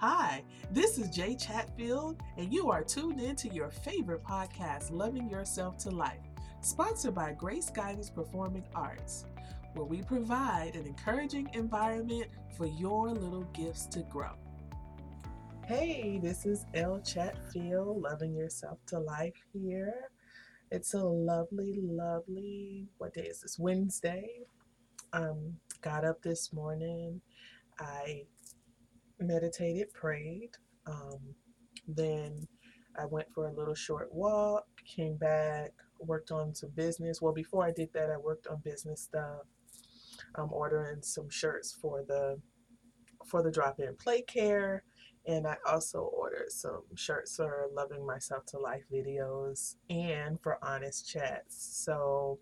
Hi, this is Jay Chatfield, and you are tuned in to your favorite podcast, Loving Yourself to Life, sponsored by Grace Guidance Performing Arts, where we provide an encouraging environment for your little gifts to grow. Hey, this is L Chatfield, Loving Yourself to Life here. It's a lovely, lovely, what day is this? Wednesday. Um, got up this morning. I meditated, prayed. Um, then I went for a little short walk, came back, worked on some business. Well, before I did that, I worked on business stuff. I'm ordering some shirts for the for the drop-in play care, and I also ordered some shirts for Loving Myself to Life videos and for Honest Chats. So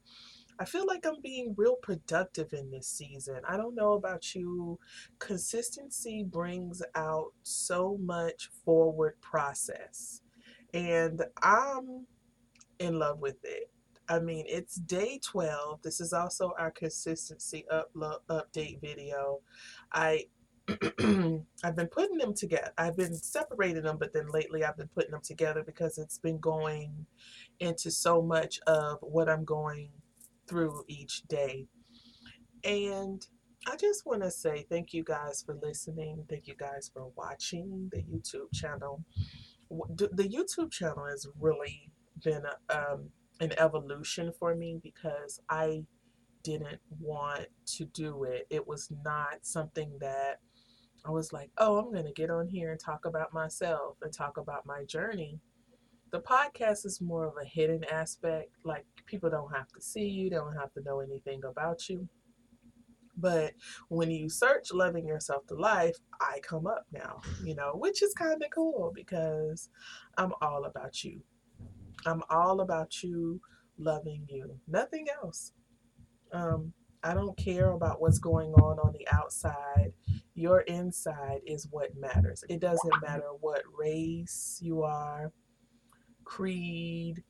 I feel like I'm being real productive in this season. I don't know about you. Consistency brings out so much forward process. And I'm in love with it. I mean, it's day 12. This is also our consistency upload update video. I I've been putting them together. I've been separating them, but then lately I've been putting them together because it's been going into so much of what I'm going through each day. And I just want to say thank you guys for listening. Thank you guys for watching the YouTube channel. The YouTube channel has really been um, an evolution for me because I didn't want to do it. It was not something that I was like, oh, I'm going to get on here and talk about myself and talk about my journey the podcast is more of a hidden aspect. Like people don't have to see you, they don't have to know anything about you. But when you search Loving Yourself to Life, I come up now, you know, which is kind of cool because I'm all about you. I'm all about you loving you, nothing else. Um, I don't care about what's going on on the outside. Your inside is what matters. It doesn't matter what race you are, creed,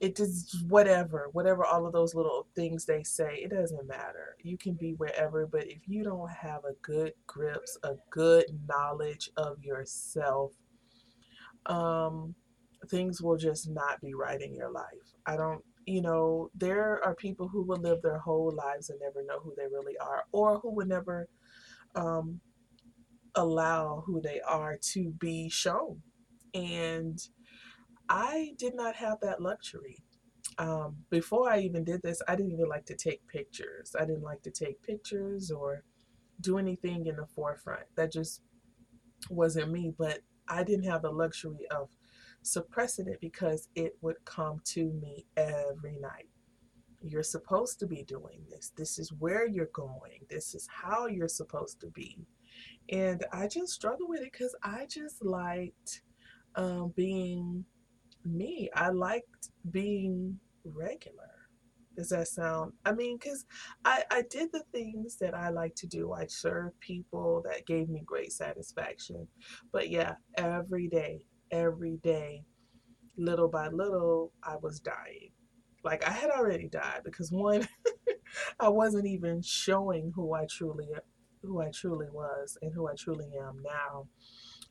it just whatever, whatever all of those little things they say, it doesn't matter. You can be wherever, but if you don't have a good grips, a good knowledge of yourself, um, things will just not be right in your life. I don't, you know, there are people who will live their whole lives and never know who they really are, or who would never um, allow who they are to be shown. And I did not have that luxury. Um, before I even did this, I didn't even like to take pictures. I didn't like to take pictures or do anything in the forefront. That just wasn't me. But I didn't have the luxury of suppressing it because it would come to me every night. You're supposed to be doing this. This is where you're going. This is how you're supposed to be. And I just struggled with it because I just liked um, being me. I liked being regular. Does that sound? I mean, because I, I did the things that I like to do. I served people that gave me great satisfaction. But yeah, every day, every day, little by little, I was dying. Like I had already died because one, I wasn't even showing who I truly who I truly was and who I truly am now.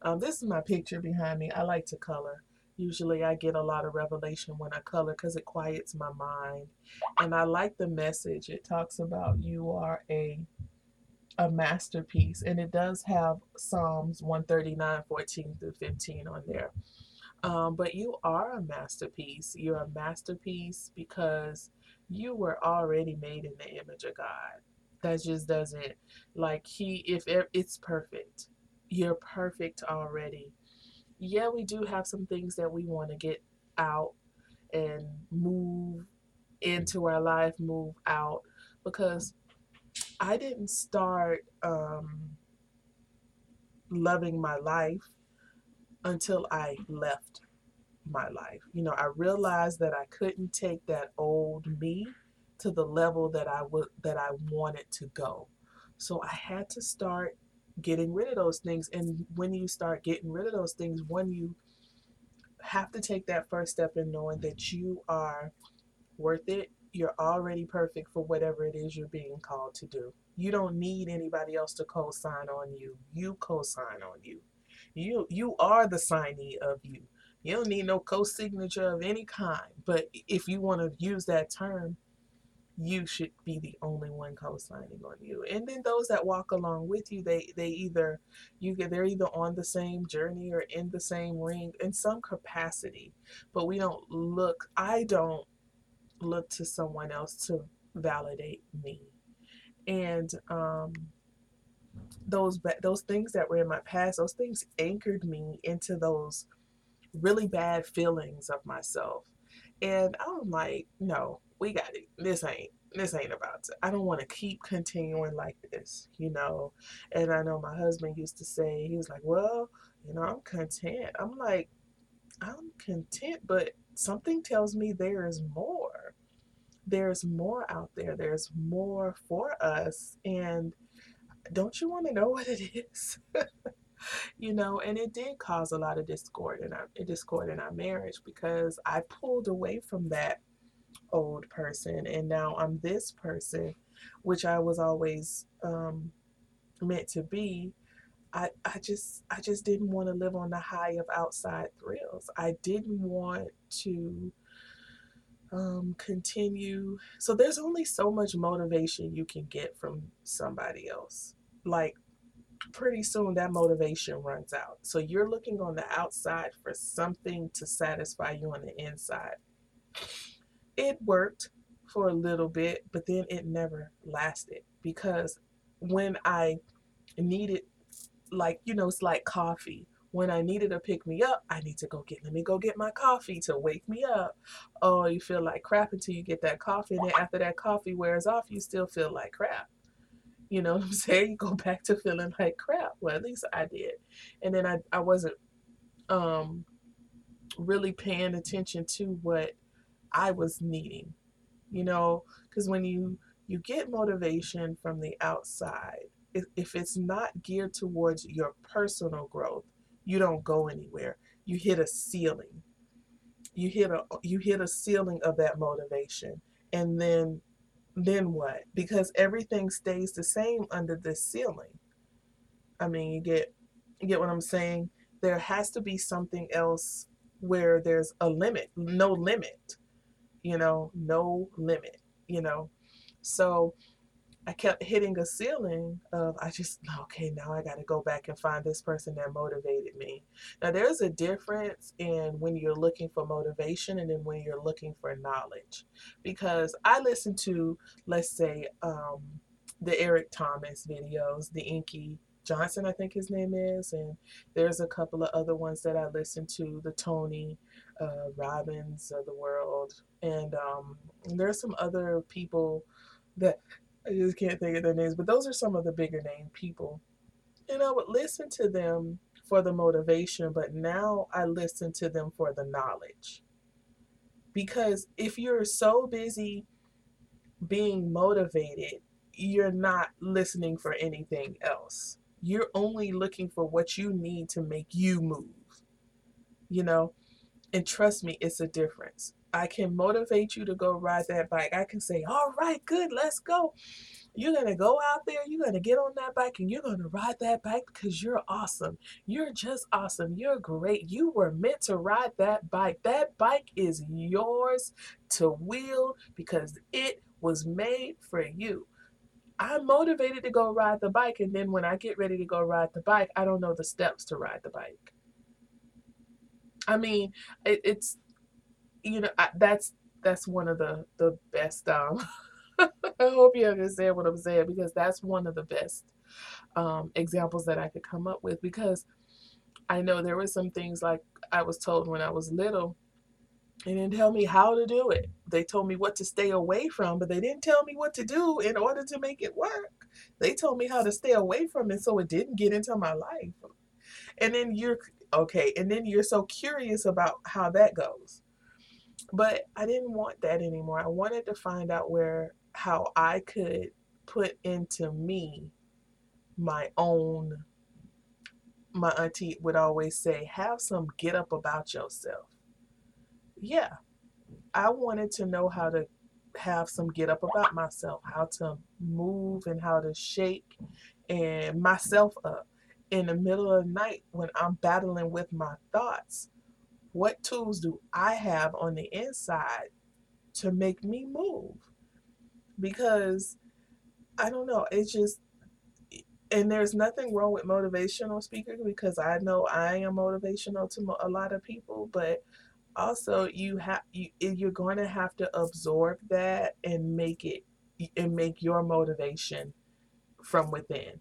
Um, this is my picture behind me. I like to color. Usually I get a lot of revelation when I color because it quiets my mind. And I like the message. It talks about you are a a masterpiece. And it does have Psalms 139, 14 through 15 on there. Um, but you are a masterpiece. You're a masterpiece because you were already made in the image of God. That just doesn't like he if it's perfect. You're perfect already yeah, we do have some things that we want to get out and move into our life, move out, because I didn't start um, loving my life until I left my life. You know, I realized that I couldn't take that old me to the level that I would that I wanted to go. So I had to start getting rid of those things. And when you start getting rid of those things, when you have to take that first step in knowing that you are worth it. You're already perfect for whatever it is you're being called to do. You don't need anybody else to co sign on you. You co sign on you. You you are the signee of you. You don't need no co-signature of any kind. But if you want to use that term, you should be the only one co-signing on you. And then those that walk along with you they they either you get they're either on the same journey or in the same ring in some capacity. But we don't look i don't look to someone else to validate me. And um those those things that were in my past those things anchored me into those really bad feelings of myself. And i'm like no we got it. This ain't this ain't about to. I don't want to keep continuing like this, you know. And I know my husband used to say he was like, "Well, you know, I'm content." I'm like, "I'm content, but something tells me there is more. There's more out there. There's more for us, and don't you want to know what it is?" you know, and it did cause a lot of discord in our discord in our marriage because I pulled away from that old person and now I'm this person, which I was always um, meant to be. I, I just I just didn't want to live on the high of outside thrills. I didn't want to um, continue. So there's only so much motivation you can get from somebody else. Like pretty soon that motivation runs out. So you're looking on the outside for something to satisfy you on the inside it worked for a little bit, but then it never lasted because when I needed, like, you know, it's like coffee. When I needed to pick me up, I need to go get, let me go get my coffee to wake me up. Oh, you feel like crap until you get that coffee. And then after that coffee wears off, you still feel like crap. You know what I'm saying? You go back to feeling like crap. Well, at least I did. And then I, I wasn't um, really paying attention to what I was needing, you know, because when you you get motivation from the outside, if, if it's not geared towards your personal growth, you don't go anywhere. You hit a ceiling. You hit a you hit a ceiling of that motivation, and then then what? Because everything stays the same under this ceiling. I mean, you get you get what I'm saying? There has to be something else where there's a limit, no limit you know, no limit, you know. So I kept hitting a ceiling of I just okay now I got to go back and find this person that motivated me. Now there's a difference in when you're looking for motivation and then when you're looking for knowledge, because I listen to let's say um, the Eric Thomas videos, the Inky Johnson I think his name is, and there's a couple of other ones that I listen to, the Tony uh, Robbins of the world, and um, there's some other people that I just can't think of their names, but those are some of the bigger name people. And I would listen to them for the motivation, but now I listen to them for the knowledge. Because if you're so busy being motivated, you're not listening for anything else. You're only looking for what you need to make you move. You know, and trust me, it's a difference. I can motivate you to go ride that bike. I can say, all right, good, let's go. You're going to go out there, you're going to get on that bike, and you're going to ride that bike because you're awesome. You're just awesome. You're great. You were meant to ride that bike. That bike is yours to wield because it was made for you. I'm motivated to go ride the bike, and then when I get ready to go ride the bike, I don't know the steps to ride the bike. I mean, it, it's you know I, that's that's one of the the best. Um, I hope you understand what I'm saying because that's one of the best um, examples that I could come up with because I know there were some things like I was told when I was little. They didn't tell me how to do it. They told me what to stay away from, but they didn't tell me what to do in order to make it work. They told me how to stay away from it so it didn't get into my life. And then you're Okay. And then you're so curious about how that goes. But I didn't want that anymore. I wanted to find out where, how I could put into me my own. My auntie would always say, have some get up about yourself. Yeah. I wanted to know how to have some get up about myself, how to move and how to shake and myself up in the middle of the night when I'm battling with my thoughts, what tools do I have on the inside to make me move? Because I don't know, it's just and there's nothing wrong with motivational speakers because I know I am motivational to a lot of people, but also you have you you're going to have to absorb that and make it and make your motivation from within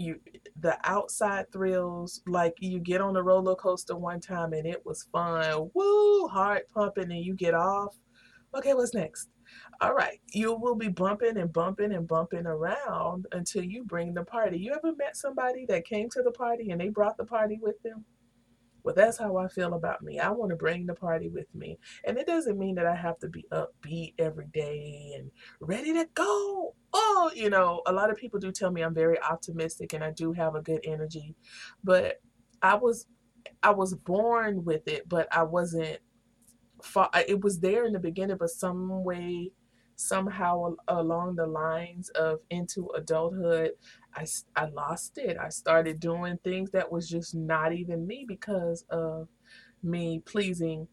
you the outside thrills like you get on a roller coaster one time and it was fun. Woo heart pumping and you get off. Okay what's next? All right you will be bumping and bumping and bumping around until you bring the party. You ever met somebody that came to the party and they brought the party with them well, that's how I feel about me. I want to bring the party with me. And it doesn't mean that I have to be upbeat every day and ready to go. Oh, you know, a lot of people do tell me I'm very optimistic and I do have a good energy. But I was I was born with it, but I wasn't it was there in the beginning, but some way somehow along the lines of into adulthood, I, I lost it. I started doing things that was just not even me because of me pleasing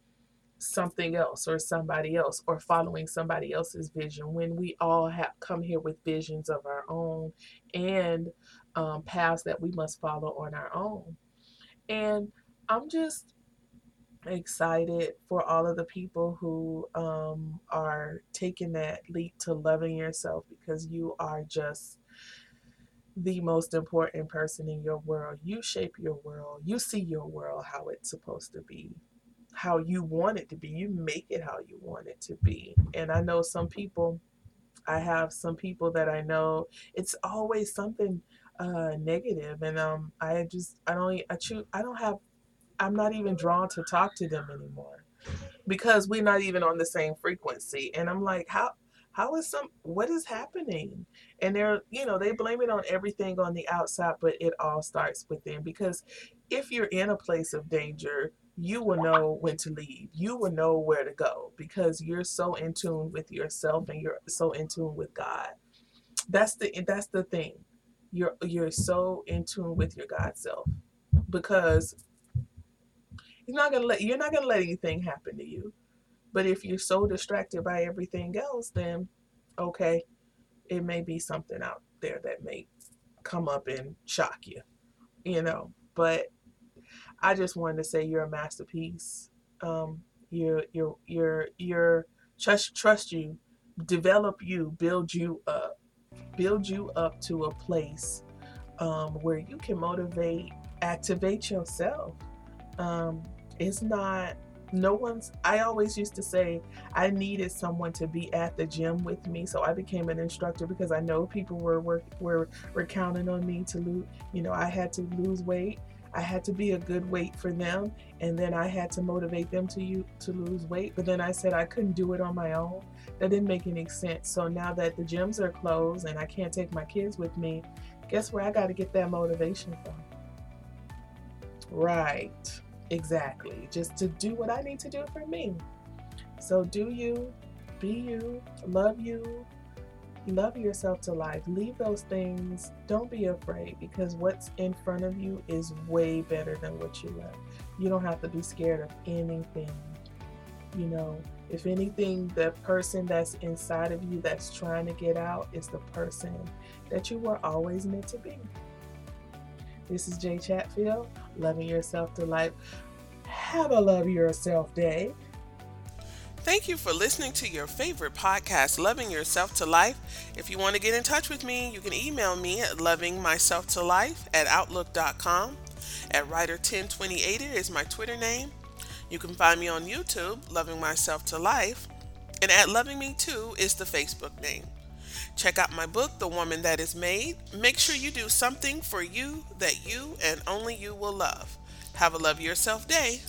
something else or somebody else or following somebody else's vision when we all have come here with visions of our own and um, paths that we must follow on our own. And I'm just excited for all of the people who um, are taking that leap to loving yourself because you are just the most important person in your world. You shape your world. You see your world how it's supposed to be, how you want it to be. You make it how you want it to be. And I know some people, I have some people that I know, it's always something uh negative and um I just I don't I choose I don't have I'm not even drawn to talk to them anymore because we're not even on the same frequency. And I'm like, how how is some what is happening? And they're you know they blame it on everything on the outside, but it all starts within. Because if you're in a place of danger, you will know when to leave. You will know where to go because you're so in tune with yourself and you're so in tune with God. That's the that's the thing. You're you're so in tune with your God self because He's not gonna let you're not gonna let anything happen to you. But if you're so distracted by everything else, then okay, it may be something out there that may come up and shock you, you know. But I just wanted to say you're a masterpiece. Um, you're you're you're you're trust trust you, develop you, build you up, build you up to a place um, where you can motivate, activate yourself. Um, it's not no one's i always used to say i needed someone to be at the gym with me so i became an instructor because i know people were were were, were counting on me to lose you know i had to lose weight. I had to be a good weight for them and then i had to motivate them to you to lose weight but then i said i couldn't do it on my own. That didn't make any sense. So now that the gyms are closed and i can't take my kids with me guess where i got to get that motivation from? Right Exactly. Just to do what I need to do for me. So do you, be you, love you, love yourself to life. Leave those things. Don't be afraid because what's in front of you is way better than what you left. You don't have to be scared of anything. You know, if anything, the person that's inside of you that's trying to get out is the person that you were always meant to be. This is Jay Chatfield, loving yourself to life. Have a love yourself day. Thank you for listening to your favorite podcast, Loving Yourself to Life. If you want to get in touch with me, you can email me at lovingmyselftolife at outlook.com. At Writer102080 is my Twitter name. You can find me on YouTube, Loving Myself to Life. And at Loving Me Too is the Facebook name. Check out my book, The Woman That Is Made. Make sure you do something for you that you and only you will love. Have a love yourself day.